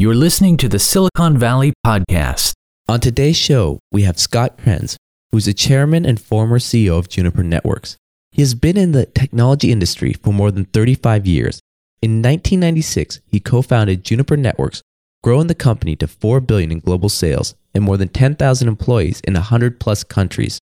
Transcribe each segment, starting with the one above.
You're listening to the Silicon Valley Podcast. On today's show, we have Scott Kriens, who's the chairman and former CEO of Juniper Networks. He has been in the technology industry for more than 35 years. In 1996, he co-founded Juniper Networks, growing the company to 4 billion in global sales and more than 10,000 employees in 100 plus countries.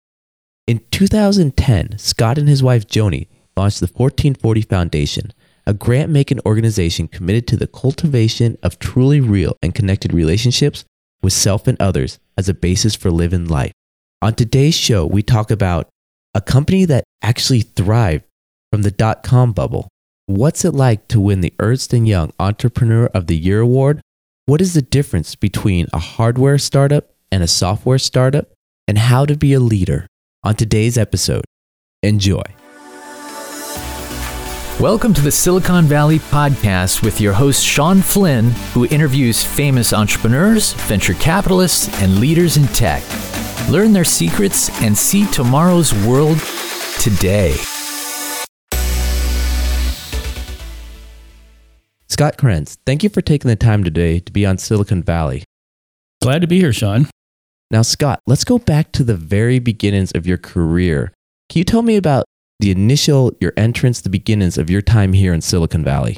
In 2010, Scott and his wife Joanie launched the 1440 Foundation, a grant making organization committed to the cultivation of truly real and connected relationships with self and others as a basis for living life. On today's show, we talk about a company that actually thrived from the dot com bubble. What's it like to win the Ernst & Young Entrepreneur of the Year award? What is the difference between a hardware startup and a software startup? And how to be a leader? On today's episode, enjoy. Welcome to the Silicon Valley Podcast with your host, Sean Flynn, who interviews famous entrepreneurs, venture capitalists, and leaders in tech. Learn their secrets and see tomorrow's world today. Scott Kriens, thank you for taking the time today to be on Silicon Valley. Glad to be here, Sean. Now, Scott, let's go back to the very beginnings of your career. Can you tell me about the initial, your entrance, the beginnings of your time here in Silicon Valley?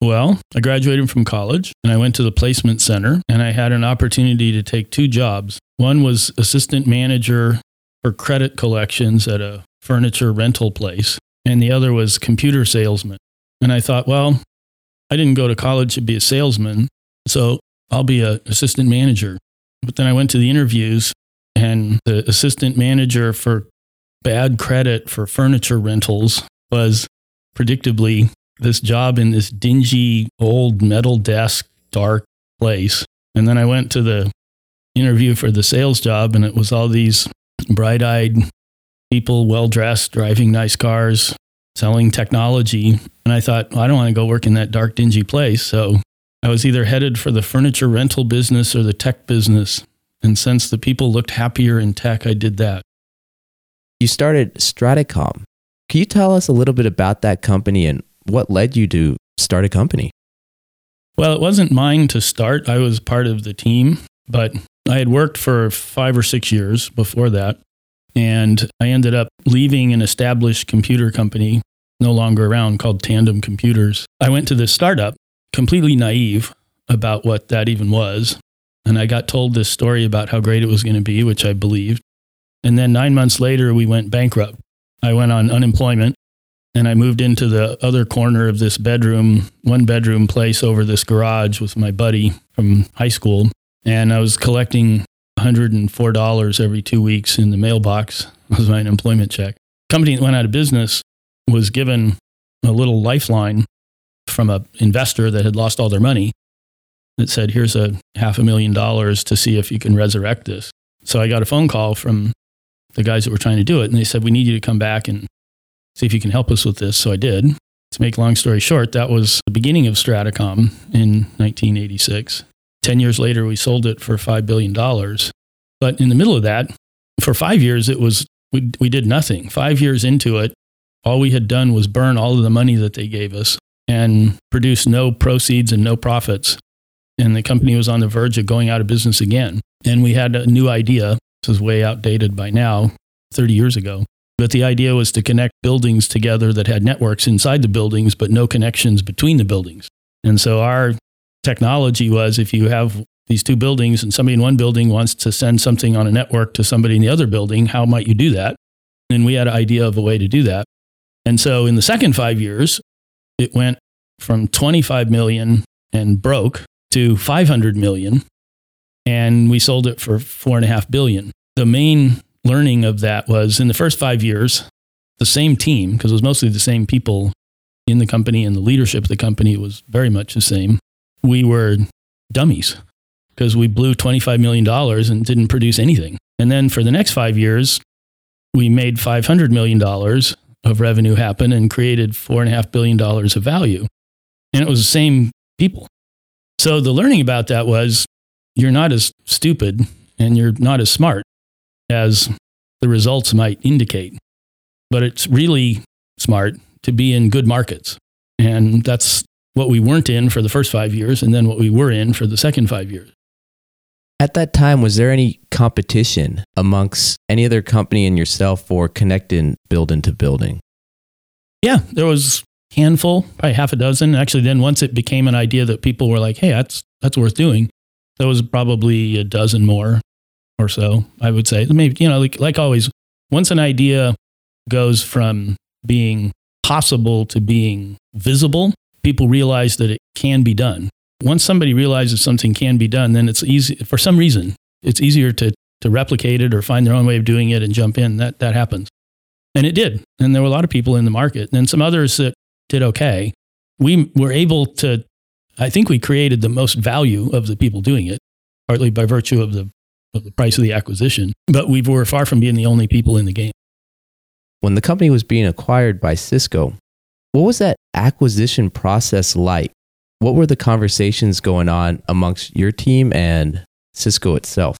Well, I graduated from college and I went to the placement center and I had an opportunity to take two jobs. One was assistant manager for credit collections at a furniture rental place, and the other was computer salesman. And I thought, well, I didn't go to college to be a salesman, so I'll be an assistant manager. But then I went to the interviews, and the assistant manager for bad credit for furniture rentals was predictably this job in this dingy old metal desk, dark place. And then I went to the interview for the sales job, and it was all these bright eyed people, well dressed, driving nice cars, selling technology. And I thought, well, I don't want to go work in that dark, dingy place. So I was either headed for the furniture rental business or the tech business. And since the people looked happier in tech, I did that. You started Stratacom. Can you tell us a little bit about that company and what led you to start a company? Well, it wasn't mine to start. I was part of the team, but I had worked for five or six years before that. And I ended up leaving an established computer company, no longer around, called Tandem Computers. I went to this startup, completely naive about what that even was. And I got told this story about how great it was going to be, which I believed. And then nine months later, we went bankrupt. I went on unemployment and I moved into the other corner of this bedroom, one bedroom place over this garage with my buddy from high school. And I was collecting $104 every two weeks in the mailbox was my unemployment check. Company that went out of business was given a little lifeline from an investor that had lost all their money that said, here's a half a million dollars to see if you can resurrect this. So I got a phone call from the guys that were trying to do it, and they said, we need you to come back and see if you can help us with this. So I did. To make long story short, that was the beginning of Stratacom in 1986. 10 years later, we sold it for $5 billion. But in the middle of that, for five years, it was, we, we did nothing. Five years into it, all we had done was burn all of the money that they gave us and produce no proceeds and no profits. And the company was on the verge of going out of business again. And we had a new idea. This is way outdated by now, 30 years ago. But the idea was to connect buildings together that had networks inside the buildings, but no connections between the buildings. And so our technology was if you have these two buildings and somebody in one building wants to send something on a network to somebody in the other building, how might you do that? And we had an idea of a way to do that. And so in the second five years, it went from 25 million and broke to 500 million. And we sold it for four and a half billion. The main learning of that was in the first five years, the same team, because it was mostly the same people in the company and the leadership of the company was very much the same. We were dummies because we blew $25 million and didn't produce anything. And then for the next five years, we made $500 million of revenue happen and created $4.5 billion of value. And it was the same people. So the learning about that was you're not as stupid and you're not as smart as the results might indicate, but it's really smart to be in good markets. And that's what we weren't in for the first five years and then what we were in for the second five years. At that time, was there any competition amongst any other company and yourself for connecting building to building? Yeah, there was a handful, probably half a dozen. Actually, then once it became an idea that people were like, hey, that's, that's worth doing, there was probably a dozen more or so, I would say. Maybe, you know, like, like always, once an idea goes from being possible to being visible, people realize that it can be done. Once somebody realizes something can be done, then it's easy, for some reason, it's easier to, to replicate it or find their own way of doing it and jump in. That, that happens. And it did. And there were a lot of people in the market and some others that did okay. We were able to, I think we created the most value of the people doing it, partly by virtue of the, of the price of the acquisition, but we were far from being the only people in the game. When the company was being acquired by Cisco, what was that acquisition process like? What were the conversations going on amongst your team and Cisco itself?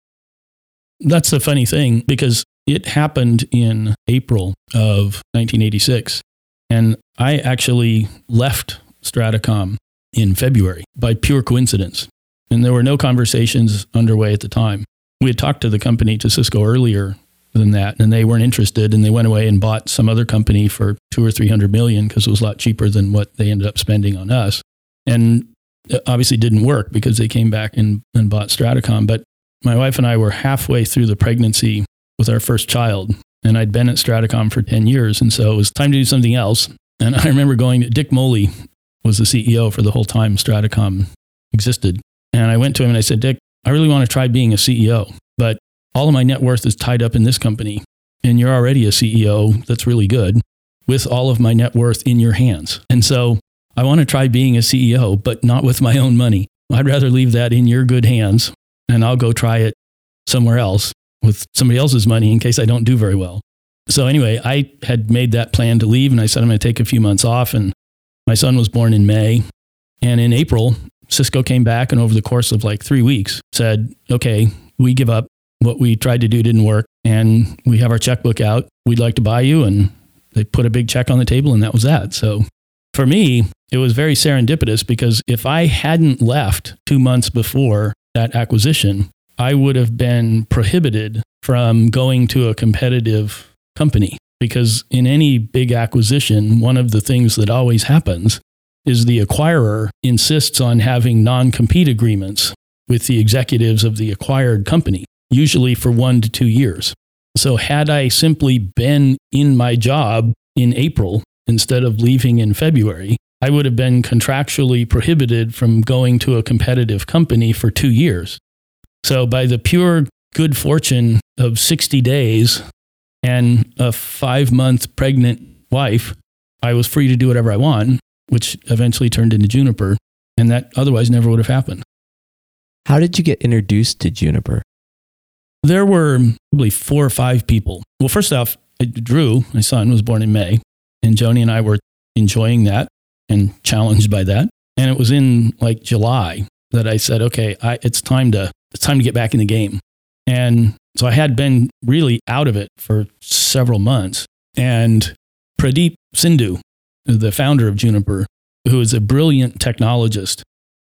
That's the funny thing because it happened in April of 1986. And I actually left Stratacom in February by pure coincidence. And there were no conversations underway at the time. We had talked to the company, to Cisco earlier than that, and they weren't interested. And they went away and bought some other company for two or 300 million because it was a lot cheaper than what they ended up spending on us. And it obviously didn't work because they came back and, and bought Stratacom. But my wife and I were halfway through the pregnancy with our first child. And I'd been at Stratacom for 10 years. And so it was time to do something else. And I remember going, to Dick Moley was the CEO for the whole time Stratacom existed. And I went to him and I said, Dick, I really want to try being a CEO, but all of my net worth is tied up in this company. And you're already a CEO that's really good with all of my net worth in your hands. And so I want to try being a CEO, but not with my own money. I'd rather leave that in your good hands and I'll go try it somewhere else with somebody else's money in case I don't do very well. So anyway, I had made that plan to leave and I said I'm going to take a few months off and my son was born in May and in April Cisco came back and over the course of like 3 weeks said, "Okay, we give up. What we tried to do didn't work and we have our checkbook out. We'd like to buy you." And they put a big check on the table and that was that. So for me, it was very serendipitous because if I hadn't left 2 months before that acquisition, I would have been prohibited from going to a competitive company because in any big acquisition, one of the things that always happens is the acquirer insists on having non compete agreements with the executives of the acquired company, usually for one to two years. So, had I simply been in my job in April instead of leaving in February, I would have been contractually prohibited from going to a competitive company for two years. So, by the pure good fortune of 60 days and a five month pregnant wife, I was free to do whatever I want, which eventually turned into Juniper. And that otherwise never would have happened. How did you get introduced to Juniper? There were probably four or five people. Well, first off, uh, Drew, my son, was born in May, and Joanie and I were enjoying that and challenged by that. And it was in like July that I said, okay, I, it's time to it's time to get back in the game. And so I had been really out of it for several months. And Pradeep Sindhu, the founder of Juniper, who is a brilliant technologist,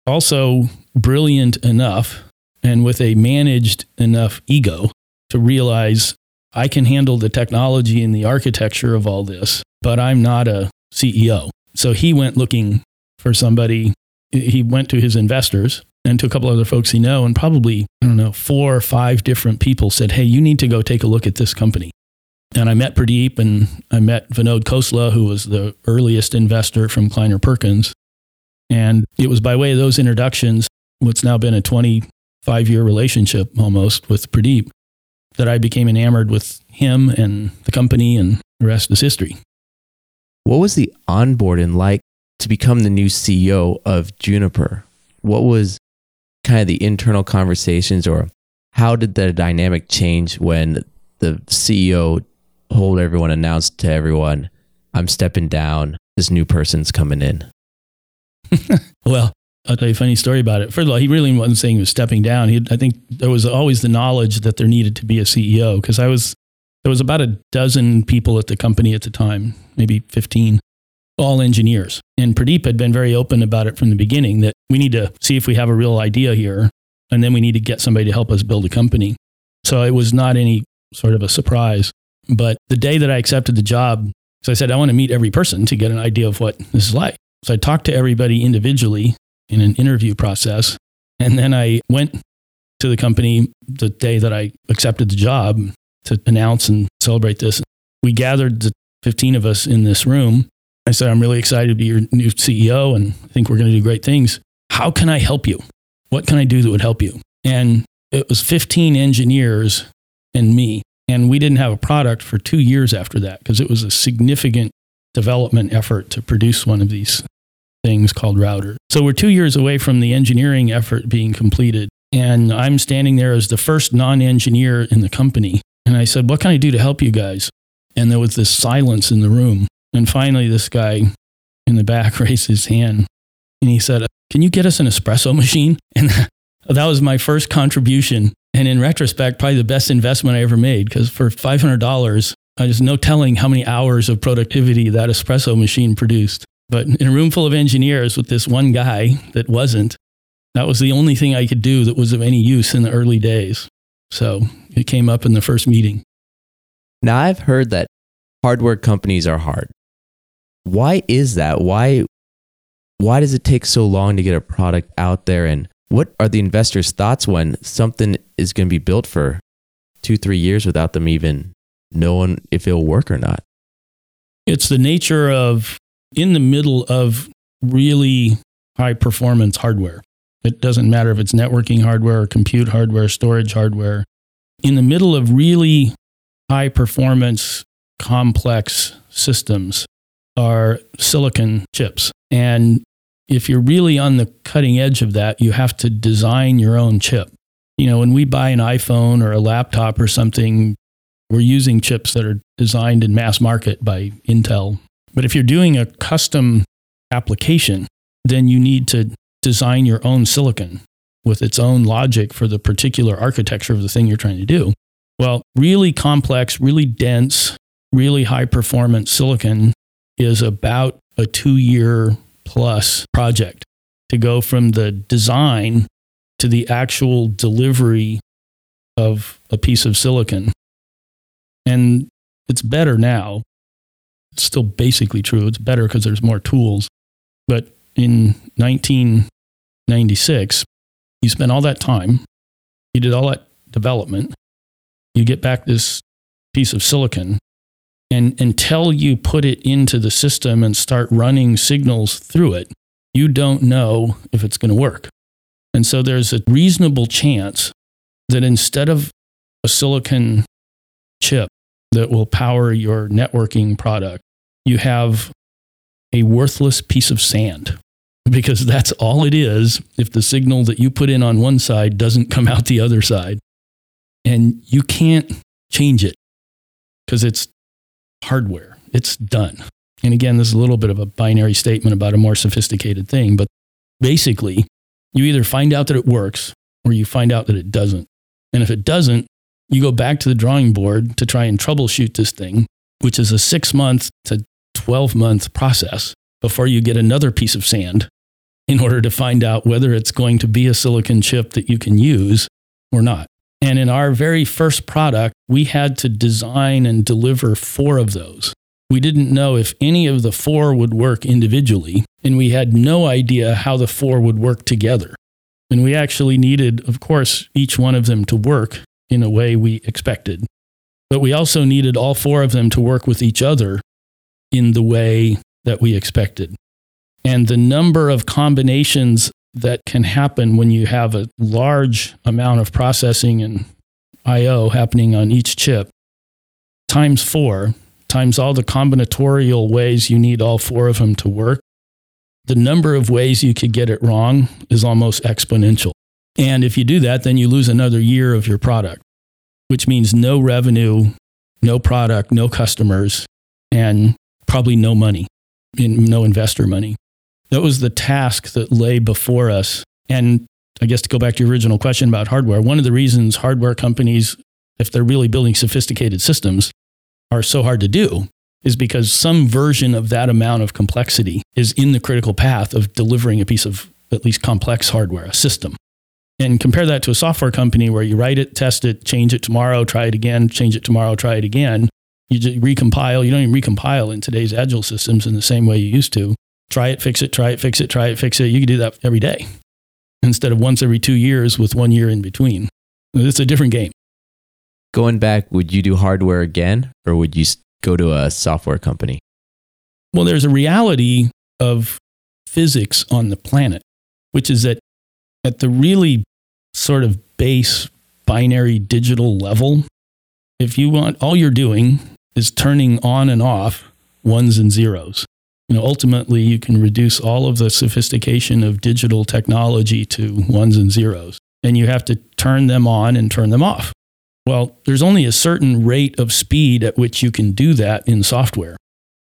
also brilliant enough and with a managed enough ego to realize I can handle the technology and the architecture of all this, but I'm not a CEO. So he went looking for somebody. He went to his investors and to a couple other folks he know, and probably, I don't know, four or five different people said, Hey, you need to go take a look at this company. And I met Pradeep and I met Vinod Khosla, who was the earliest investor from Kleiner Perkins. And it was by way of those introductions, what's now been a 25 year relationship almost with Pradeep, that I became enamored with him and the company, and the rest is history. What was the onboarding like to become the new CEO of Juniper? What was kind of the internal conversations or how did the dynamic change when the CEO told everyone, announced to everyone, I'm stepping down, this new person's coming in? well, I'll tell you a funny story about it. First of all, he really wasn't saying he was stepping down. He, I think there was always the knowledge that there needed to be a CEO because I was there was about a dozen people at the company at the time, maybe 15. all engineers. And Pradeep had been very open about it from the beginning that we need to see if we have a real idea here, and then we need to get somebody to help us build a company. So it was not any sort of a surprise. But the day that I accepted the job, so I said, I want to meet every person to get an idea of what this is like. So I talked to everybody individually in an interview process. And then I went to the company the day that I accepted the job to announce and celebrate this. We gathered the 15 of us in this room. I said, I'm really excited to be your new CEO and I think we're going to do great things. How can I help you? What can I do that would help you? And it was 15 engineers and me. And we didn't have a product for two years after that because it was a significant development effort to produce one of these things called router. So we're two years away from the engineering effort being completed. And I'm standing there as the first non engineer in the company. And I said, What can I do to help you guys? And there was this silence in the room. And finally, this guy in the back raised his hand and he said, Can you get us an espresso machine? And that was my first contribution. And in retrospect, probably the best investment I ever made because for $500, there's no telling how many hours of productivity that espresso machine produced. But in a room full of engineers with this one guy that wasn't, that was the only thing I could do that was of any use in the early days. So it came up in the first meeting. Now, I've heard that hardware companies are hard. Why is that? Why, why does it take so long to get a product out there? And what are the investors' thoughts when something is going to be built for two, three years without them even knowing if it'll work or not? It's the nature of in the middle of really high performance hardware. It doesn't matter if it's networking hardware or compute hardware, storage hardware. In the middle of really high performance, complex systems are silicon chips. And if you're really on the cutting edge of that, you have to design your own chip. You know, when we buy an iPhone or a laptop or something, we're using chips that are designed in mass market by Intel. But if you're doing a custom application, then you need to design your own silicon with its own logic for the particular architecture of the thing you're trying to do. Well, really complex, really dense, really high performance silicon is about a two year plus project to go from the design to the actual delivery of a piece of silicon. And it's better now. It's still basically true. It's better because there's more tools. But in 1996, you spent all that time, you did all that development, you get back this piece of silicon, and until you put it into the system and start running signals through it, you don't know if it's going to work. And so there's a reasonable chance that instead of a silicon chip that will power your networking product, you have a worthless piece of sand because that's all it is if the signal that you put in on one side doesn't come out the other side. And you can't change it because it's hardware, it's done. And again, this is a little bit of a binary statement about a more sophisticated thing, but basically, you either find out that it works or you find out that it doesn't. And if it doesn't, you go back to the drawing board to try and troubleshoot this thing, which is a six month to 12 month process before you get another piece of sand in order to find out whether it's going to be a silicon chip that you can use or not. And in our very first product, we had to design and deliver four of those. We didn't know if any of the four would work individually, and we had no idea how the four would work together. And we actually needed, of course, each one of them to work in a way we expected. But we also needed all four of them to work with each other in the way that we expected. And the number of combinations that can happen when you have a large amount of processing and IO happening on each chip times four, times all the combinatorial ways you need all four of them to work, the number of ways you could get it wrong is almost exponential. And if you do that, then you lose another year of your product, which means no revenue, no product, no customers, and probably no money, no investor money. That was the task that lay before us. And I guess to go back to your original question about hardware, one of the reasons hardware companies, if they're really building sophisticated systems, are so hard to do is because some version of that amount of complexity is in the critical path of delivering a piece of at least complex hardware, a system. And compare that to a software company where you write it, test it, change it tomorrow, try it again, change it tomorrow, try it again. You recompile. You don't even recompile in today's agile systems in the same way you used to. Try it, fix it, try it, fix it, try it, fix it. You can do that every day instead of once every two years with one year in between. It's a different game. Going back, would you do hardware again or would you go to a software company? Well, there's a reality of physics on the planet, which is that at the really sort of base binary digital level, if you want, all you're doing is turning on and off ones and zeros. You know, ultimately, you can reduce all of the sophistication of digital technology to ones and zeros, and you have to turn them on and turn them off. Well, there's only a certain rate of speed at which you can do that in software.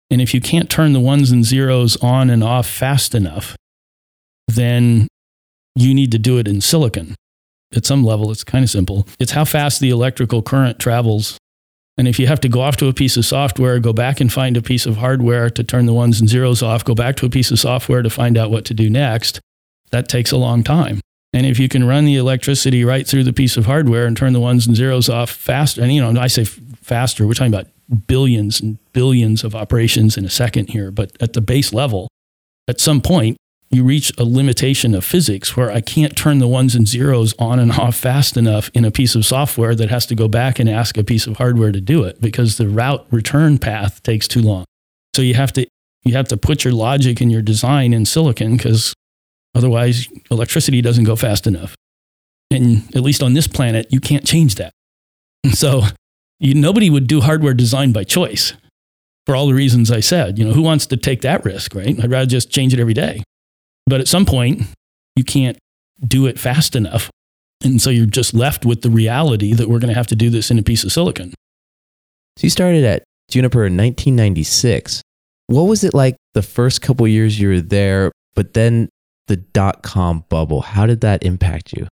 And if you can't turn the ones and zeros on and off fast enough, then you need to do it in silicon. At some level, it's kind of simple. It's how fast the electrical current travels. And if you have to go off to a piece of software, go back and find a piece of hardware to turn the ones and zeros off, go back to a piece of software to find out what to do next, that takes a long time. And if you can run the electricity right through the piece of hardware and turn the ones and zeros off faster, and you know, I say faster, we're talking about billions and billions of operations in a second here, but at the base level, at some point, you reach a limitation of physics where I can't turn the ones and zeros on and off fast enough in a piece of software that has to go back and ask a piece of hardware to do it because the route return path takes too long. So you have to you have to put your logic and your design in silicon because otherwise electricity doesn't go fast enough. And at least on this planet, you can't change that. So you, nobody would do hardware design by choice for all the reasons I said. You know, who wants to take that risk, right? I'd rather just change it every day. But at some point, you can't do it fast enough. And so you're just left with the reality that we're going to have to do this in a piece of silicon. So you started at Juniper in 1996. What was it like the first couple years you were there, but then the dot com bubble? How did that impact you?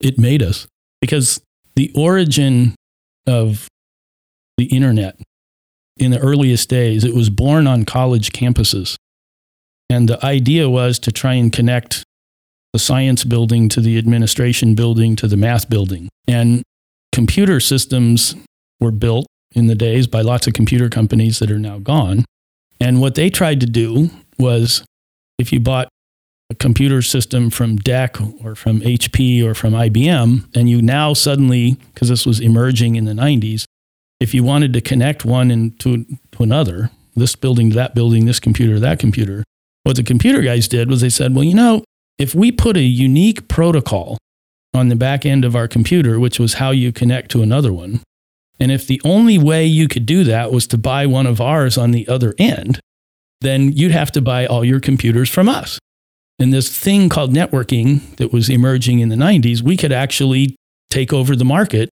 It made us because the origin of the internet in the earliest days, it was born on college campuses. And the idea was to try and connect the science building to the administration building to the math building. And computer systems were built in the days by lots of computer companies that are now gone. And what they tried to do was if you bought a computer system from DEC or from HP or from IBM, and you now suddenly, because this was emerging in the 90s, if you wanted to connect one into to another, this building to that building, this computer to that computer, what the computer guys did was they said, well, you know, if we put a unique protocol on the back end of our computer, which was how you connect to another one, and if the only way you could do that was to buy one of ours on the other end, then you'd have to buy all your computers from us. And this thing called networking that was emerging in the 90s, we could actually take over the market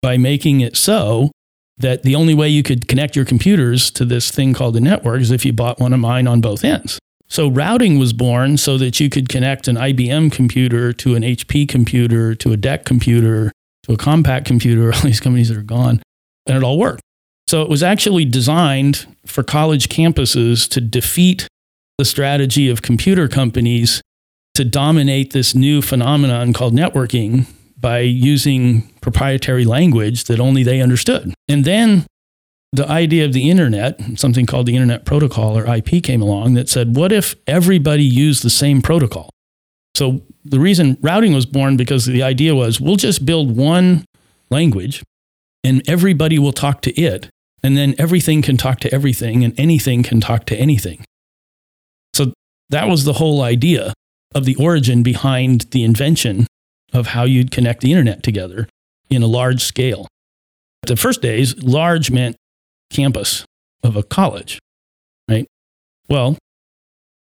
by making it so that the only way you could connect your computers to this thing called a network is if you bought one of mine on both ends. So routing was born so that you could connect an IBM computer to an HP computer to a DEC computer to a Compaq computer, all these companies that are gone, and it all worked. So it was actually designed for college campuses to defeat the strategy of computer companies to dominate this new phenomenon called networking by using proprietary language that only they understood. And then the idea of the internet, something called the Internet Protocol or IP, came along that said, what if everybody used the same protocol? So the reason routing was born because the idea was we'll just build one language and everybody will talk to it. And then everything can talk to everything and anything can talk to anything. So that was the whole idea of the origin behind the invention of how you'd connect the internet together in a large scale. The first days, large meant campus of a college, right? Well,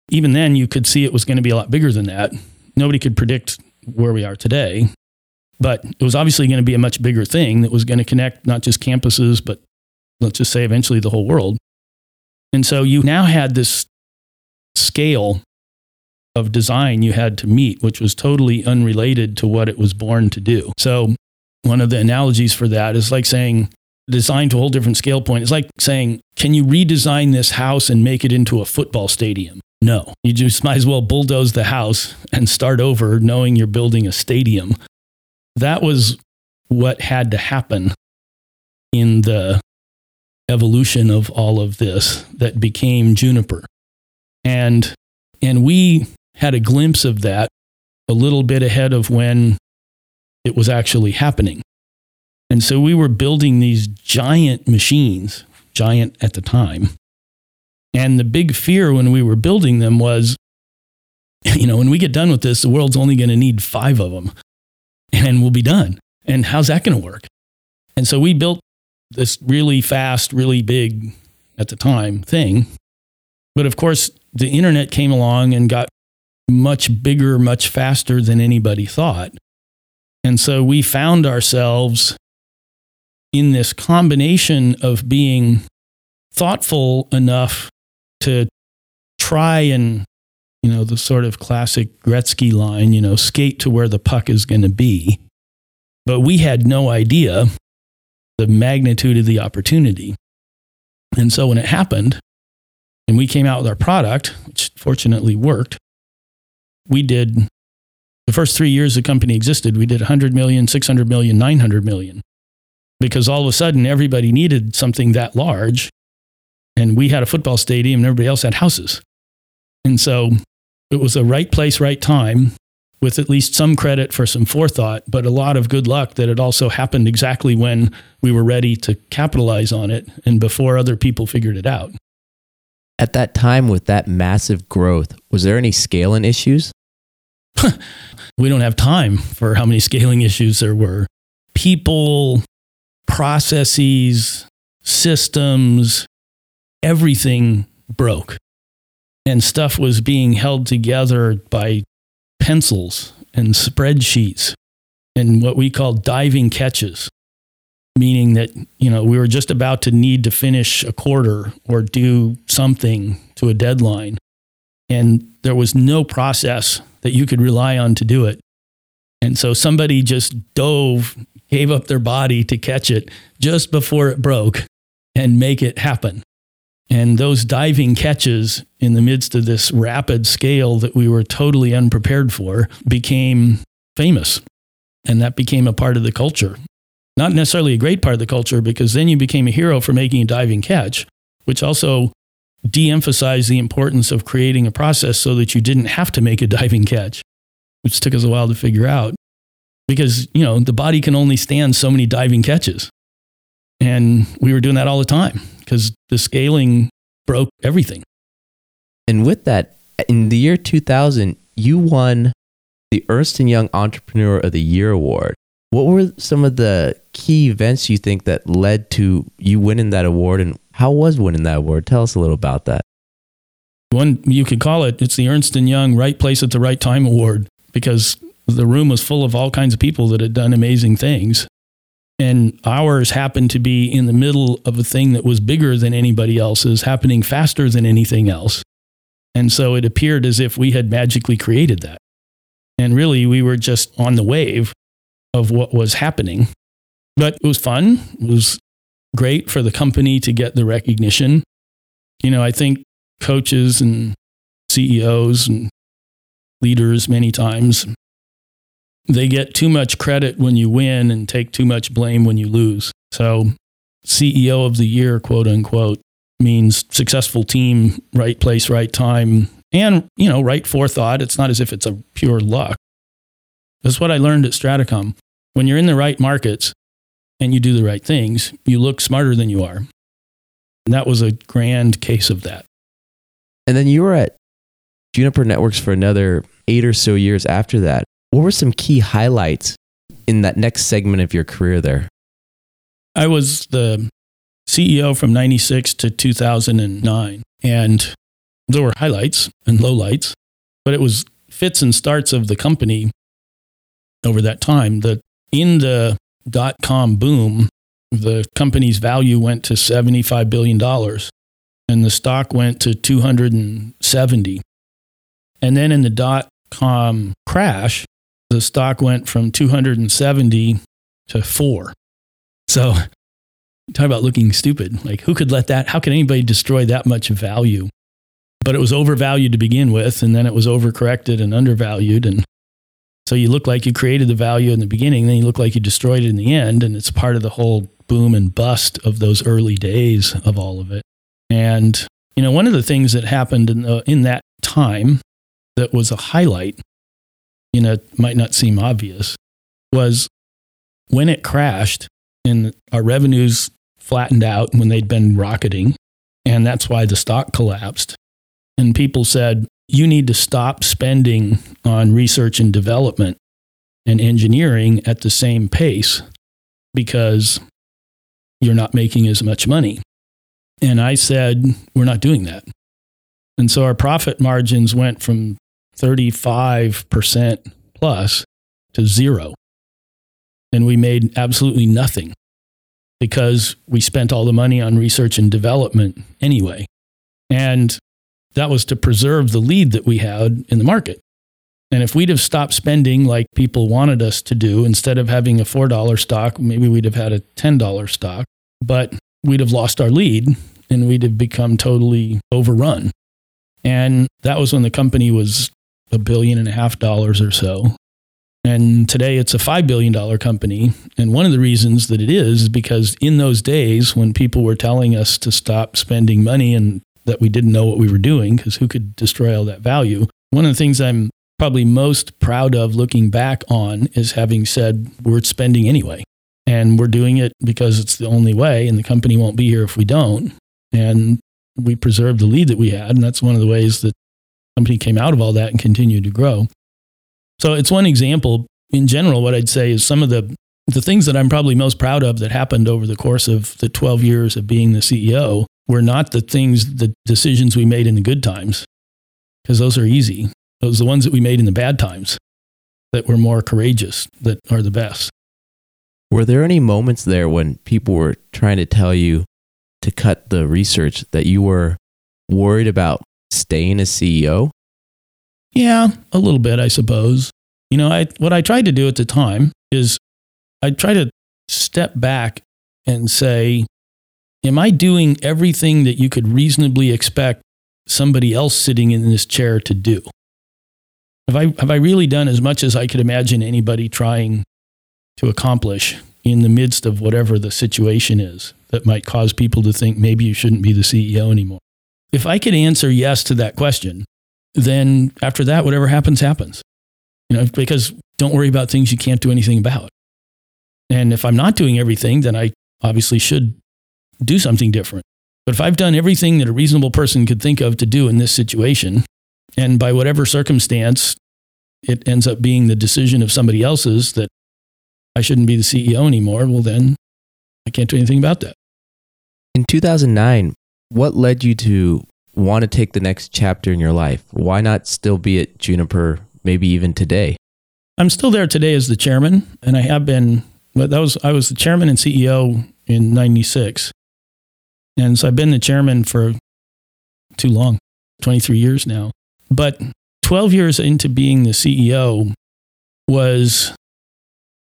even then, you could see it was going to be a lot bigger than that. Nobody could predict where we are today, but it was obviously going to be a much bigger thing that was going to connect not just campuses, but let's just say eventually the whole world. And so you now had this scale of design you had to meet, which was totally unrelated to what it was born to do. So, one of the analogies for that is like saying designed to a whole different scale point. It's like saying, can you redesign this house and make it into a football stadium? No, you just might as well bulldoze the house and start over knowing you're building a stadium. That was what had to happen in the evolution of all of this that became Juniper. And, and we had a glimpse of that a little bit ahead of when it was actually happening. And so we were building these giant machines, giant at the time. And the big fear when we were building them was, you know, when we get done with this, the world's only going to need five of them and we'll be done. And how's that going to work? And so we built this really fast, really big at the time thing. But of course, the internet came along and got much bigger, much faster than anybody thought. And so we found ourselves in this combination of being thoughtful enough to try and, you know, the sort of classic Gretzky line, you know, skate to where the puck is going to be. But we had no idea the magnitude of the opportunity. And so when it happened, and we came out with our product, which fortunately worked, we did the first three years the company existed, we did 100 million, 600 million, 900 million. Because all of a sudden, everybody needed something that large. And we had a football stadium, and everybody else had houses. And so it was a right place, right time with at least some credit for some forethought, but a lot of good luck that it also happened exactly when we were ready to capitalize on it and before other people figured it out. At that time, with that massive growth, was there any scaling issues? we don't have time for how many scaling issues there were. People, processes, systems, everything broke. And stuff was being held together by pencils and spreadsheets and what we call diving catches, meaning that, you know, we were just about to need to finish a quarter or do something to a deadline. And there was no process that you could rely on to do it. And so somebody just dove, gave up their body to catch it just before it broke and make it happen. And those diving catches in the midst of this rapid scale that we were totally unprepared for became famous. And that became a part of the culture. Not necessarily a great part of the culture, because then you became a hero for making a diving catch, which also de emphasized the importance of creating a process so that you didn't have to make a diving catch, which took us a while to figure out. Because, you know, the body can only stand so many diving catches. And we were doing that all the time because the scaling broke everything. And with that, in the year 2000, you won the Ernst & Young Entrepreneur of the Year award. What were some of the key events you think that led to you winning that award and how was winning that award? Tell us a little about that. One you could call it it's the Ernst & Young Right Place at the Right Time award because the room was full of all kinds of people that had done amazing things and ours happened to be in the middle of a thing that was bigger than anybody else's, happening faster than anything else. And so it appeared as if we had magically created that. And really, we were just on the wave of what was happening. But it was fun. It was great for the company to get the recognition. You know, I think coaches and CEOs and leaders many times they get too much credit when you win and take too much blame when you lose. So, CEO of the year, quote unquote, means successful team, right place, right time, and, you know, right forethought. It's not as if it's a pure luck. That's what I learned at Stratacom. When you're in the right markets and you do the right things, you look smarter than you are. And that was a grand case of that. And then you were at Juniper Networks for another eight or so years after that. What were some key highlights in that next segment of your career there? I was the CEO from 96 to 2009. And there were highlights and lowlights, but it was fits and starts of the company over that time. That in the dot com boom, the company's value went to $75 billion and the stock went to 270. And then in the dot com crash, the stock went from 270 to four. So talk about looking stupid. Like, who could let that, how could anybody destroy that much value? But it was overvalued to begin with, and then it was overcorrected and undervalued. And so you look like you created the value in the beginning, then you look like you destroyed it in the end. And it's part of the whole boom and bust of those early days of all of it. And, you know, one of the things that happened in, the, in that time that was a highlight, you know, might not seem obvious, was when it crashed and our revenues flattened out when they'd been rocketing. And that's why the stock collapsed. And people said, you need to stop spending on research and development and engineering at the same pace because you're not making as much money. And I said, we're not doing that. And so our profit margins went from 35% plus to zero. And we made absolutely nothing because we spent all the money on research and development anyway. And that was to preserve the lead that we had in the market. And if we'd have stopped spending like people wanted us to do, instead of having a $4 stock, maybe we'd have had a $10 stock, but we'd have lost our lead and we'd have become totally overrun. And that was when the company was a billion and a half dollars or so. And today it's a $5 billion company. And one of the reasons that it is, is because in those days when people were telling us to stop spending money and that we didn't know what we were doing, because who could destroy all that value? One of the things I'm probably most proud of looking back on is having said we're spending anyway. And we're doing it because it's the only way, and the company won't be here if we don't. And we preserved the lead that we had. And that's one of the ways that company came out of all that and continued to grow. So it's one example. In general, what I'd say is some of the, the things that I'm probably most proud of that happened over the course of the 12 years of being the CEO were not the things, the decisions we made in the good times, because those are easy. Those are the ones that we made in the bad times that were more courageous, that are the best. Were there any moments there when people were trying to tell you to cut the research that you were worried about staying as CEO? Yeah, a little bit, I suppose. You know, I, what I tried to do at the time is I tried to step back and say, Am I doing everything that you could reasonably expect somebody else sitting in this chair to do? Have I, have I really done as much as I could imagine anybody trying to accomplish in the midst of whatever the situation is that might cause people to think maybe you shouldn't be the CEO anymore? If I could answer yes to that question, then after that, whatever happens, happens. You know, because don't worry about things you can't do anything about. And if I'm not doing everything, then I obviously should do something different. But if I've done everything that a reasonable person could think of to do in this situation, and by whatever circumstance, it ends up being the decision of somebody else's that I shouldn't be the CEO anymore, well, then I can't do anything about that. In 2009, what led you to want to take the next chapter in your life? Why not still be at Juniper, maybe even today? I'm still there today as the chairman, and I have been. But that was I was the chairman and CEO in '96, and so I've been the chairman for too long, 23 years now. But 12 years into being the CEO was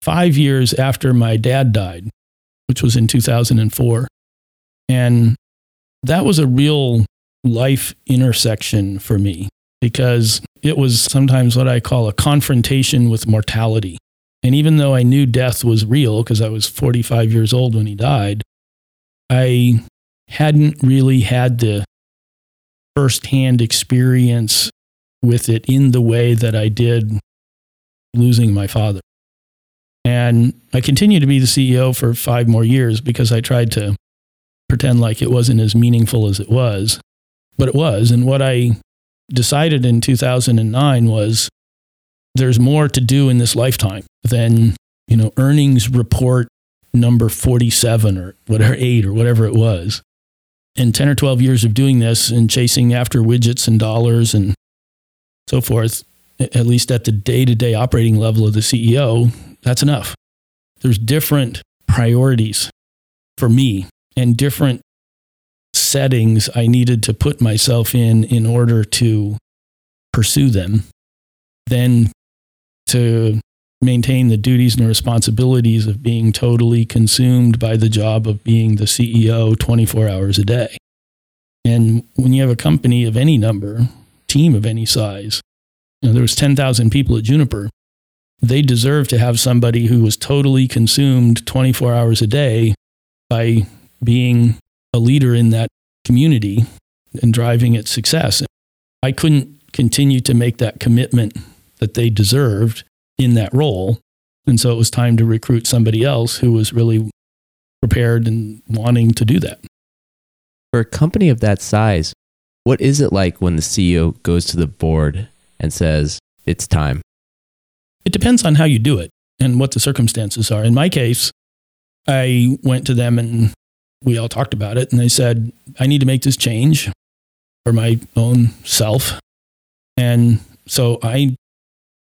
five years after my dad died, which was in 2004. And that was a real life intersection for me because it was sometimes what I call a confrontation with mortality. And even though I knew death was real because I was 45 years old when he died, I hadn't really had the firsthand experience with it in the way that I did losing my father. And I continued to be the CEO for five more years because I tried to pretend like it wasn't as meaningful as it was. But it was. And what I decided in 2009 was there's more to do in this lifetime than, you know, earnings report number 47 or whatever, eight or whatever it was. And 10 or 12 years of doing this and chasing after widgets and dollars and so forth, at least at the day to day operating level of the CEO, that's enough. There's different priorities for me and different settings I needed to put myself in in order to pursue them then to maintain the duties and responsibilities of being totally consumed by the job of being the CEO 24 hours a day. And when you have a company of any number, team of any size, you know, there was 10,000 people at Juniper, they deserve to have somebody who was totally consumed 24 hours a day by being a leader in that community and driving its success. I couldn't continue to make that commitment that they deserved in that role. And so it was time to recruit somebody else who was really prepared and wanting to do that. For a company of that size, what is it like when the CEO goes to the board and says, it's time? It depends on how you do it and what the circumstances are. In my case, I went to them and we all talked about it and they said, I need to make this change for my own self. And so I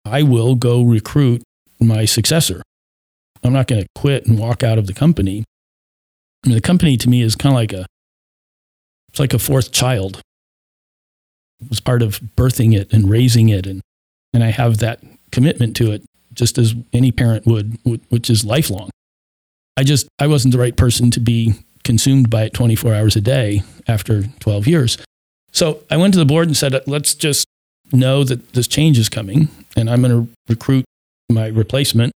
I will go recruit my successor. I'm not going to quit and walk out of the company. I mean, the company to me is kind of like a, it's like a fourth child. It was part of birthing it and raising it. And, and I have that commitment to it just as any parent would, which is lifelong. I just, I wasn't the right person to be consumed by it 24 hours a day after 12 years. So I went to the board and said, let's just know that this change is coming and I'm going to recruit my replacement.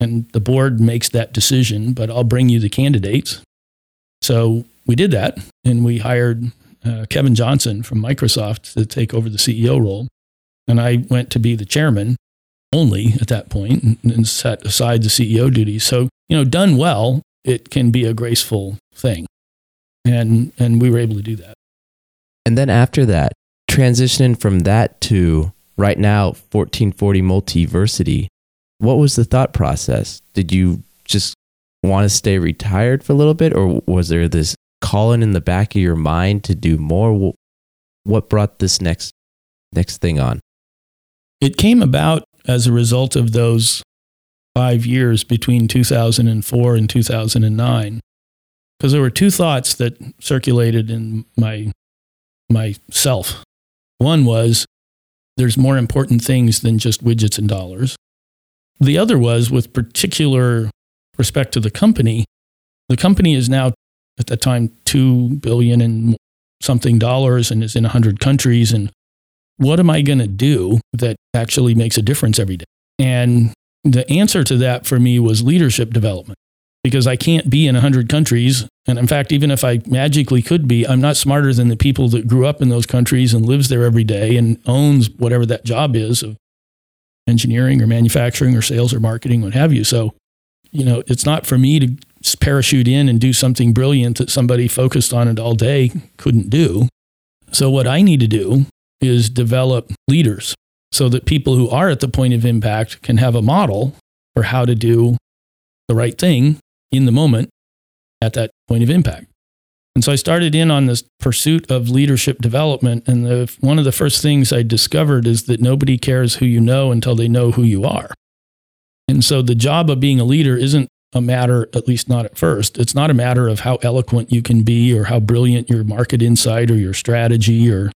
And the board makes that decision, but I'll bring you the candidates. So we did that and we hired uh, Kevin Johnson from Microsoft to take over the CEO role. And I went to be the chairman only at that point and, and set aside the CEO duties. So, you know, done well, it can be a graceful thing. And, and we were able to do that. And then after that, transitioning from that to right now 1440 multiversity what was the thought process did you just want to stay retired for a little bit or was there this calling in the back of your mind to do more what brought this next next thing on it came about as a result of those five years between 2004 and 2009 because there were two thoughts that circulated in my myself one was there's more important things than just widgets and dollars. The other was with particular respect to the company, the company is now at that time 2 billion and something dollars and is in 100 countries and what am I going to do that actually makes a difference every day? And the answer to that for me was leadership development because I can't be in 100 countries. And in fact, even if I magically could be, I'm not smarter than the people that grew up in those countries and lives there every day and owns whatever that job is of engineering or manufacturing or sales or marketing, what have you. So, you know, it's not for me to parachute in and do something brilliant that somebody focused on it all day couldn't do. So, what I need to do is develop leaders so that people who are at the point of impact can have a model for how to do the right thing in the moment at that point of impact. And so I started in on this pursuit of leadership development. And the, one of the first things I discovered is that nobody cares who you know until they know who you are. And so the job of being a leader isn't a matter, at least not at first, it's not a matter of how eloquent you can be or how brilliant your market insight or your strategy or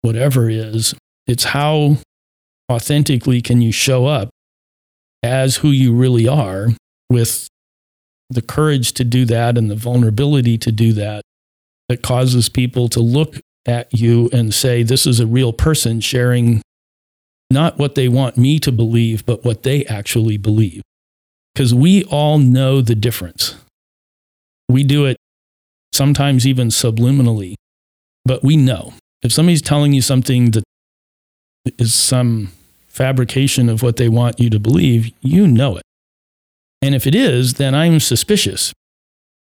whatever is. It's how authentically can you show up as who you really are with the courage to do that and the vulnerability to do that that causes people to look at you and say, This is a real person sharing not what they want me to believe, but what they actually believe. Because we all know the difference. We do it sometimes even subliminally, but we know. If somebody's telling you something that is some fabrication of what they want you to believe, you know it. And if it is, then I'm suspicious.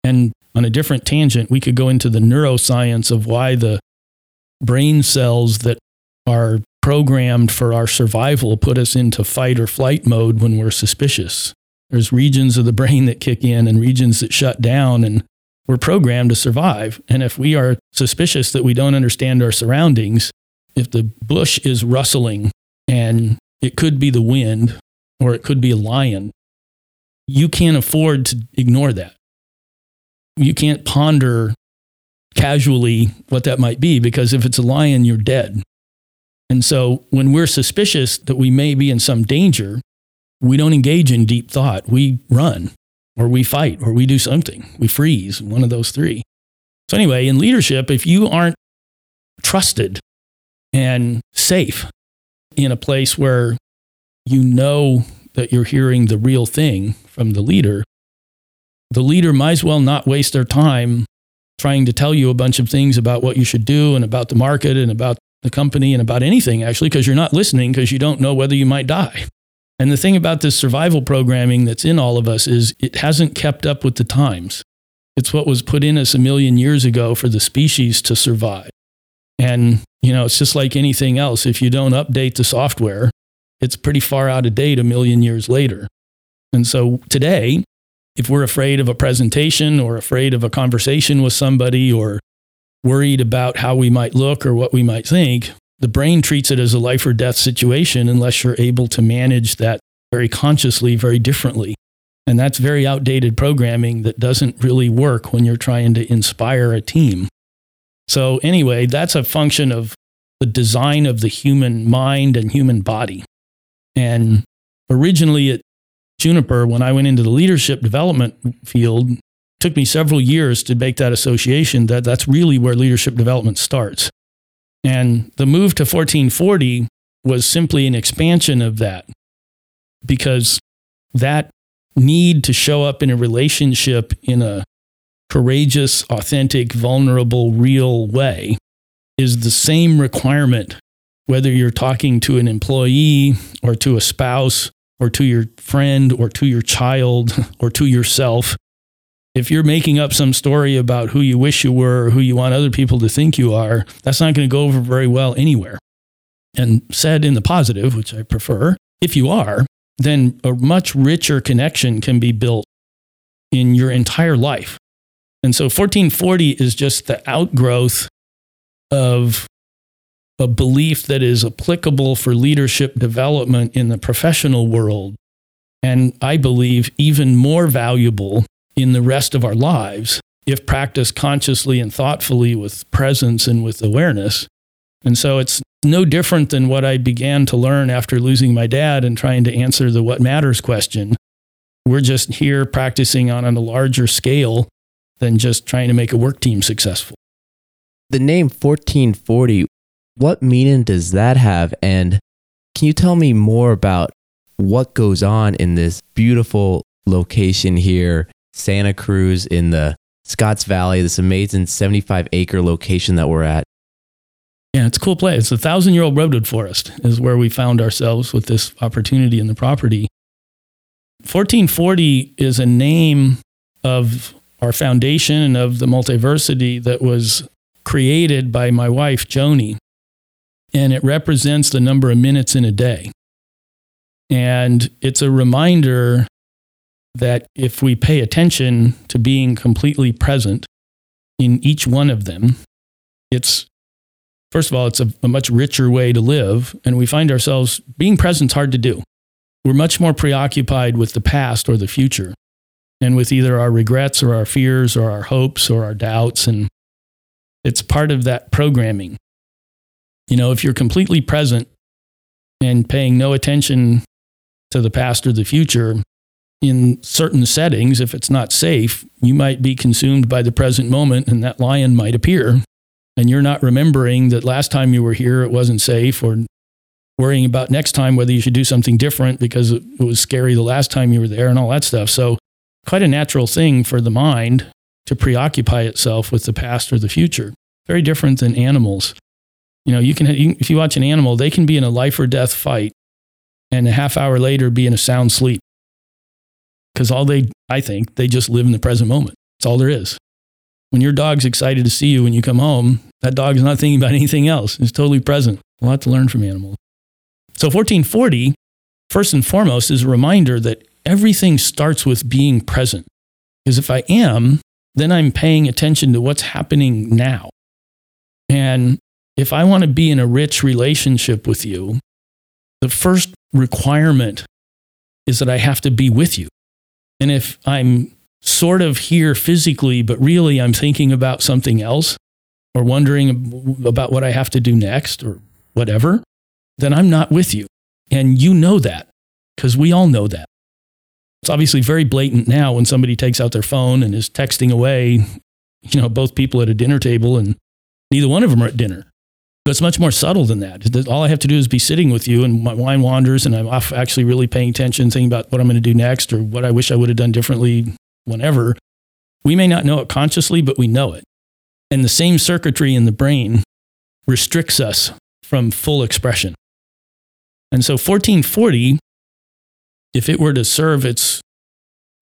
And on a different tangent, we could go into the neuroscience of why the brain cells that are programmed for our survival put us into fight or flight mode when we're suspicious. There's regions of the brain that kick in and regions that shut down, and we're programmed to survive. And if we are suspicious that we don't understand our surroundings, if the bush is rustling and it could be the wind or it could be a lion, you can't afford to ignore that. You can't ponder casually what that might be because if it's a lion, you're dead. And so when we're suspicious that we may be in some danger, we don't engage in deep thought. We run or we fight or we do something. We freeze, one of those three. So, anyway, in leadership, if you aren't trusted and safe in a place where you know that you're hearing the real thing from the leader, the leader might as well not waste their time trying to tell you a bunch of things about what you should do and about the market and about the company and about anything, actually, because you're not listening because you don't know whether you might die. And the thing about this survival programming that's in all of us is it hasn't kept up with the times. It's what was put in us a million years ago for the species to survive. And, you know, it's just like anything else. If you don't update the software, it's pretty far out of date a million years later. And so today, if we're afraid of a presentation or afraid of a conversation with somebody or worried about how we might look or what we might think, the brain treats it as a life or death situation unless you're able to manage that very consciously, very differently. And that's very outdated programming that doesn't really work when you're trying to inspire a team. So, anyway, that's a function of the design of the human mind and human body. And originally at Juniper, when I went into the leadership development field, took me several years to make that association that that's really where leadership development starts. And the move to 1440 was simply an expansion of that because that need to show up in a relationship in a courageous, authentic, vulnerable, real way is the same requirement whether you're talking to an employee or to a spouse or to your friend or to your child or to yourself if you're making up some story about who you wish you were or who you want other people to think you are, that's not going to go over very well anywhere. And said in the positive, which I prefer, if you are, then a much richer connection can be built in your entire life. And so 1440 is just the outgrowth of a belief that is applicable for leadership development in the professional world. And I believe even more valuable in the rest of our lives if practiced consciously and thoughtfully with presence and with awareness. And so it's no different than what I began to learn after losing my dad and trying to answer the what matters question. We're just here practicing on a larger scale than just trying to make a work team successful. The name 1440, what meaning does that have? And can you tell me more about what goes on in this beautiful location here Santa Cruz in the Scotts Valley, this amazing 75 acre location that we're at. Yeah, it's a cool place. It's a thousand year old redwood forest, is where we found ourselves with this opportunity in the property. 1440 is a name of our foundation and of the multiversity that was created by my wife, Joanie. And it represents the number of minutes in a day. And it's a reminder that if we pay attention to being completely present in each one of them, it's first of all, it's a, a much richer way to live. And we find ourselves being present hard to do. We're much more preoccupied with the past or the future and with either our regrets or our fears or our hopes or our doubts. And it's part of that programming. You know, if you're completely present and paying no attention to the past or the future, in certain settings, if it's not safe, you might be consumed by the present moment and that lion might appear. And you're not remembering that last time you were here, it wasn't safe, or worrying about next time whether you should do something different because it was scary the last time you were there and all that stuff. So, quite a natural thing for the mind to preoccupy itself with the past or the future. Very different than animals. You know, you can, if you watch an animal, they can be in a life or death fight and a half hour later be in a sound sleep because all they, I think, they just live in the present moment. That's all there is. When your dog's excited to see you when you come home, that dog is not thinking about anything else. It's totally present. A lot to learn from animals. So 1440, first and foremost, is a reminder that everything starts with being present. Because if I am, then I'm paying attention to what's happening now. And if I want to be in a rich relationship with you, the first requirement is that I have to be with you. And if I'm sort of here physically, but really I'm thinking about something else or wondering about what I have to do next or whatever, then I'm not with you. And you know that because we all know that. It's obviously very blatant now when somebody takes out their phone and is texting away, you know, both people at a dinner table and neither one of them are at dinner. But it's much more subtle than that. All I have to do is be sitting with you and my mind wanders and I'm off actually really paying attention, thinking about what I'm going to do next or what I wish I would have done differently whenever. We may not know it consciously, but we know it. And the same circuitry in the brain restricts us from full expression. And so 1440, if it were to serve its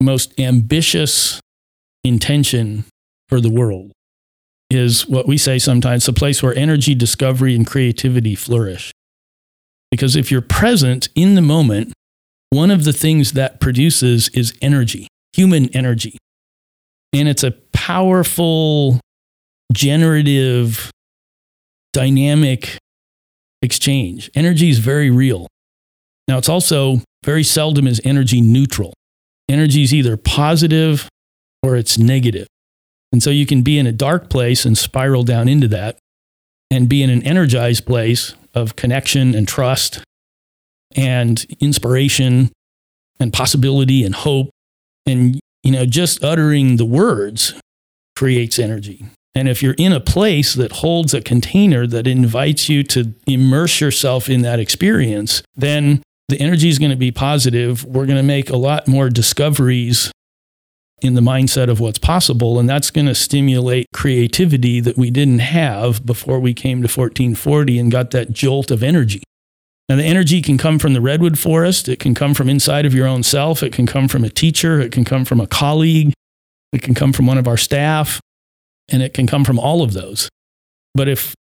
most ambitious intention for the world, is what we say sometimes the place where energy, discovery, and creativity flourish. Because if you're present in the moment, one of the things that produces is energy, human energy. And it's a powerful, generative, dynamic exchange. Energy is very real. Now, it's also very seldom is energy neutral. Energy is either positive or it's negative. And so you can be in a dark place and spiral down into that, and be in an energized place of connection and trust and inspiration and possibility and hope. And, you know, just uttering the words creates energy. And if you're in a place that holds a container that invites you to immerse yourself in that experience, then the energy is going to be positive. We're going to make a lot more discoveries in the mindset of what's possible. And that's going to stimulate creativity that we didn't have before we came to 1440 and got that jolt of energy. Now, the energy can come from the redwood forest, it can come from inside of your own self, it can come from a teacher, it can come from a colleague, it can come from one of our staff, and it can come from all of those. But if,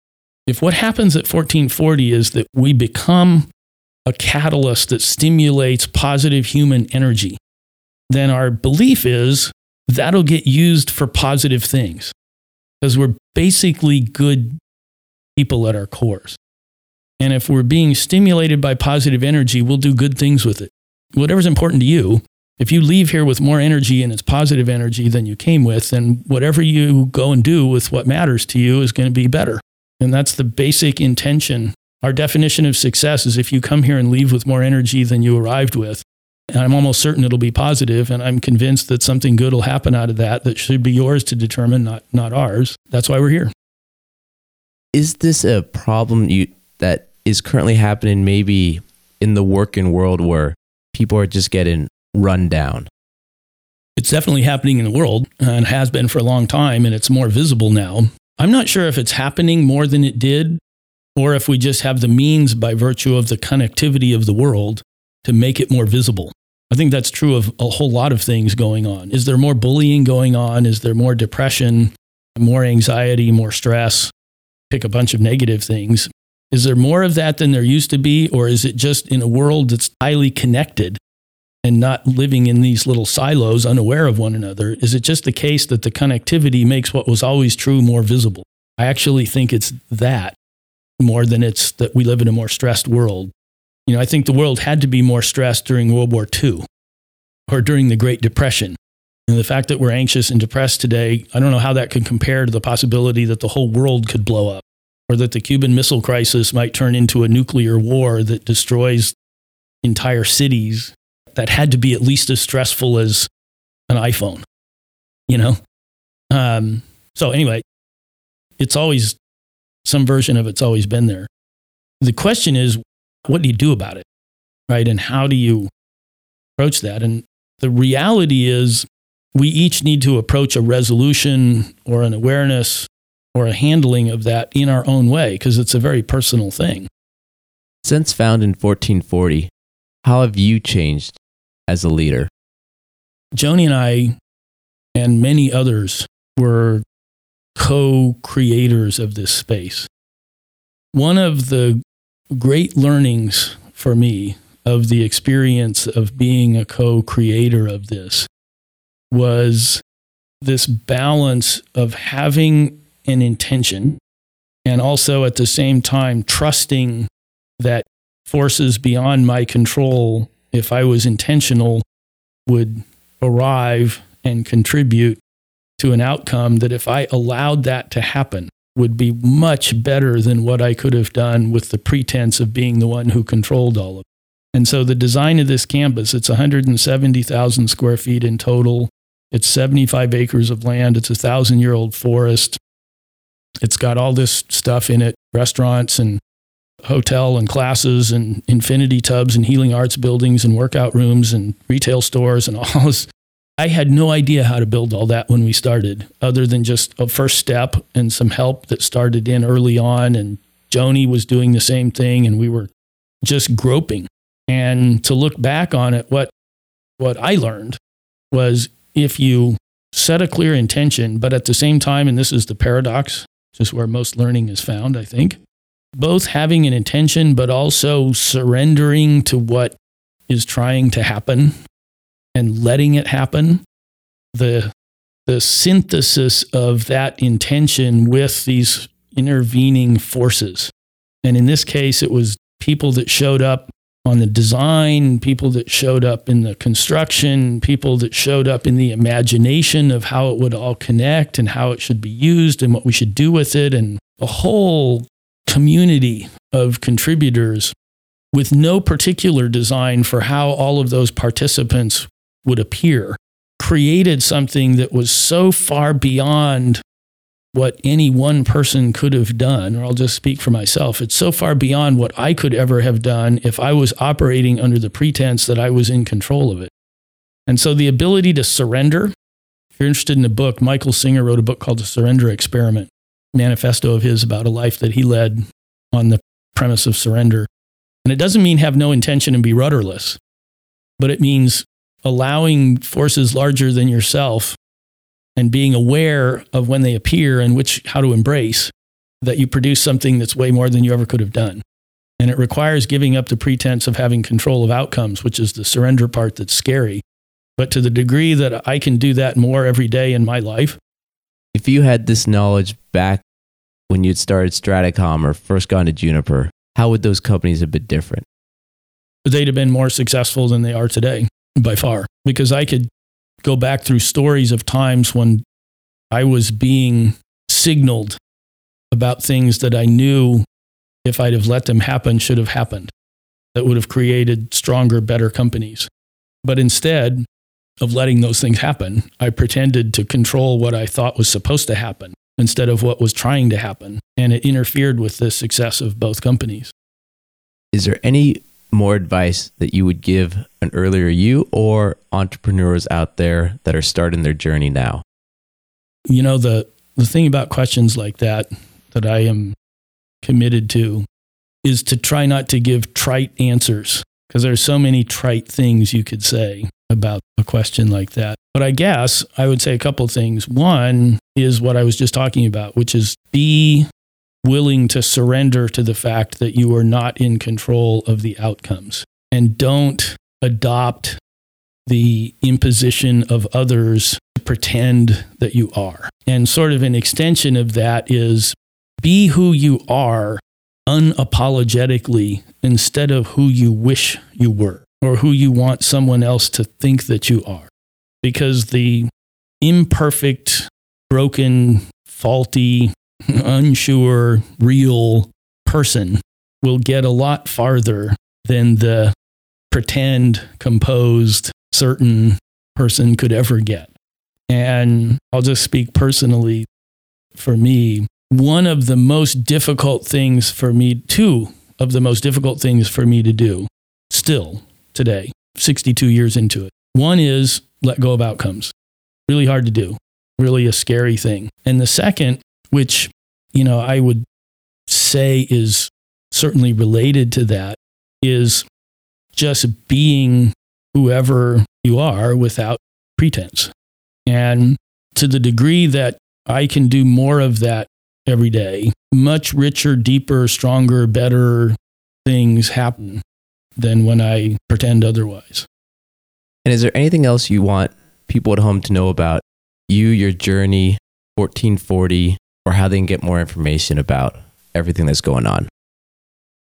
if what happens at 1440 is that we become a catalyst that stimulates positive human energy, then our belief is that'll get used for positive things because we're basically good people at our cores. And if we're being stimulated by positive energy, we'll do good things with it. Whatever's important to you, if you leave here with more energy and it's positive energy than you came with, then whatever you go and do with what matters to you is going to be better. And that's the basic intention. Our definition of success is if you come here and leave with more energy than you arrived with, and I'm almost certain it'll be positive, and I'm convinced that something good will happen out of that that should be yours to determine, not, not ours. That's why we're here. Is this a problem you, that is currently happening maybe in the working world where people are just getting run down? It's definitely happening in the world and has been for a long time, and it's more visible now. I'm not sure if it's happening more than it did, or if we just have the means by virtue of the connectivity of the world to make it more visible. I think that's true of a whole lot of things going on. Is there more bullying going on? Is there more depression, more anxiety, more stress? Pick a bunch of negative things. Is there more of that than there used to be? Or is it just in a world that's highly connected and not living in these little silos, unaware of one another? Is it just the case that the connectivity makes what was always true more visible? I actually think it's that more than it's that we live in a more stressed world. You know, I think the world had to be more stressed during World War II or during the Great Depression. And the fact that we're anxious and depressed today, I don't know how that could compare to the possibility that the whole world could blow up or that the Cuban Missile Crisis might turn into a nuclear war that destroys entire cities. That had to be at least as stressful as an iPhone, you know? Um, so, anyway, it's always some version of it's always been there. The question is, what do you do about it? Right. And how do you approach that? And the reality is, we each need to approach a resolution or an awareness or a handling of that in our own way because it's a very personal thing. Since found in 1440, how have you changed as a leader? Joanie and I, and many others, were co creators of this space. One of the great learnings for me of the experience of being a co creator of this was this balance of having an intention and also at the same time trusting that forces beyond my control, if I was intentional, would arrive and contribute to an outcome that if I allowed that to happen, would be much better than what I could have done with the pretense of being the one who controlled all of it. And so the design of this campus, it's 170,000 square feet in total. It's 75 acres of land. It's a thousand year old forest. It's got all this stuff in it restaurants and hotel and classes and infinity tubs and healing arts buildings and workout rooms and retail stores and all this. I had no idea how to build all that when we started, other than just a first step and some help that started in early on. And Joanie was doing the same thing, and we were just groping. And to look back on it, what, what I learned was if you set a clear intention, but at the same time, and this is the paradox, just where most learning is found, I think, both having an intention, but also surrendering to what is trying to happen and letting it happen. The, the synthesis of that intention with these intervening forces. And in this case, it was people that showed up on the design, people that showed up in the construction, people that showed up in the imagination of how it would all connect and how it should be used and what we should do with it, and a whole community of contributors with no particular design for how all of those participants would appear created something that was so far beyond what any one person could have done, or I'll just speak for myself. It's so far beyond what I could ever have done if I was operating under the pretense that I was in control of it. And so the ability to surrender, if you're interested in a book, Michael Singer wrote a book called The Surrender Experiment manifesto of his about a life that he led on the premise of surrender. And it doesn't mean have no intention and be rudderless, but it means allowing forces larger than yourself and being aware of when they appear and which how to embrace that you produce something that's way more than you ever could have done. And it requires giving up the pretense of having control of outcomes, which is the surrender part that's scary. But to the degree that I can do that more every day in my life. If you had this knowledge back when you'd started StrataCom or first gone to Juniper, how would those companies have been different? They'd have been more successful than they are today by far because I could go back through stories of times when I was being signaled about things that I knew if I'd have let them happen should have happened that would have created stronger, better companies. But instead of letting those things happen, I pretended to control what I thought was supposed to happen instead of what was trying to happen. And it interfered with the success of both companies. Is there any more advice that you would give an earlier you or entrepreneurs out there that are starting their journey now? You know, the, the thing about questions like that that I am committed to is to try not to give trite answers because there's so many trite things you could say about a question like that. But I guess I would say a couple things. One is what I was just talking about, which is be willing to surrender to the fact that you are not in control of the outcomes and don't adopt the imposition of others to pretend that you are. And sort of an extension of that is be who you are unapologetically instead of who you wish you were or who you want someone else to think that you are. Because the imperfect, broken, faulty, unsure, real person will get a lot farther than the pretend, composed, certain person could ever get. And I'll just speak personally for me. One of the most difficult things for me, two of the most difficult things for me to do still today, 62 years into it. One is let go of outcomes. Really hard to do, really a scary thing. And the second, which you know, I would say is certainly related to that is just being whoever you are without pretense. And to the degree that I can do more of that every day, much richer, deeper, stronger, better things happen than when I pretend otherwise. And is there anything else you want people at home to know about you, your journey, 1440, or how they can get more information about everything that's going on?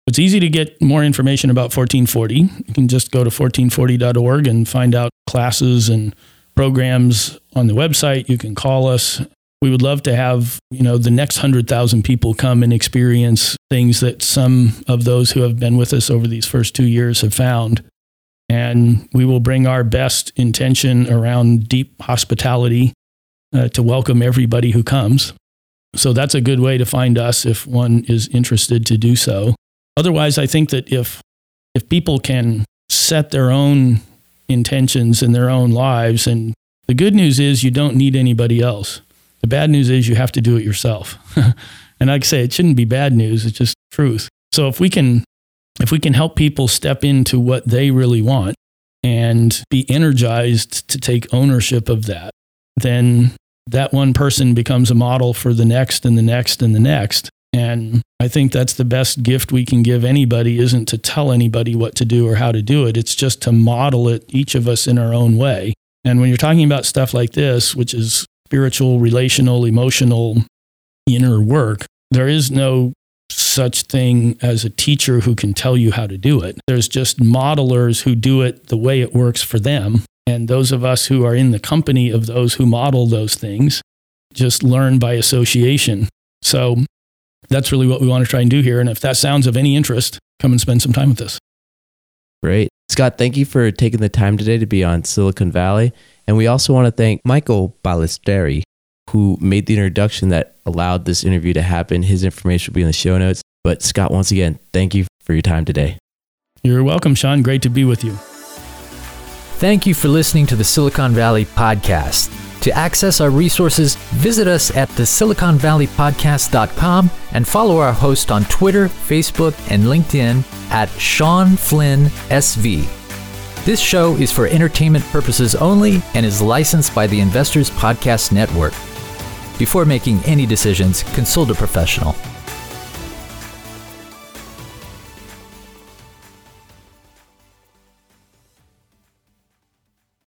It's easy to get more information about 1440. You can just go to 1440.org and find out classes and programs on the website. You can call us we would love to have you know the next 100,000 people come and experience things that some of those who have been with us over these first 2 years have found and we will bring our best intention around deep hospitality uh, to welcome everybody who comes so that's a good way to find us if one is interested to do so otherwise i think that if if people can set their own intentions in their own lives and the good news is you don't need anybody else the bad news is you have to do it yourself. and like I say, it shouldn't be bad news, it's just truth. So if we can if we can help people step into what they really want and be energized to take ownership of that, then that one person becomes a model for the next and the next and the next. And I think that's the best gift we can give anybody isn't to tell anybody what to do or how to do it. It's just to model it, each of us in our own way. And when you're talking about stuff like this, which is spiritual, relational, emotional, inner work, there is no such thing as a teacher who can tell you how to do it. There's just modelers who do it the way it works for them. And those of us who are in the company of those who model those things just learn by association. So that's really what we want to try and do here. And if that sounds of any interest, come and spend some time with us. Great. Scott, thank you for taking the time today to be on Silicon Valley. And we also want to thank Michael Balistreri, who made the introduction that allowed this interview to happen. His information will be in the show notes. But Scott, once again, thank you for your time today. You're welcome, Sean. Great to be with you. Thank you for listening to the Silicon Valley Podcast. To access our resources, visit us at the siliconvalleypodcast.com and follow our host on Twitter, Facebook, and LinkedIn at Sean Flynn SV. This show is for entertainment purposes only and is licensed by the Investors Podcast Network. Before making any decisions, consult a professional.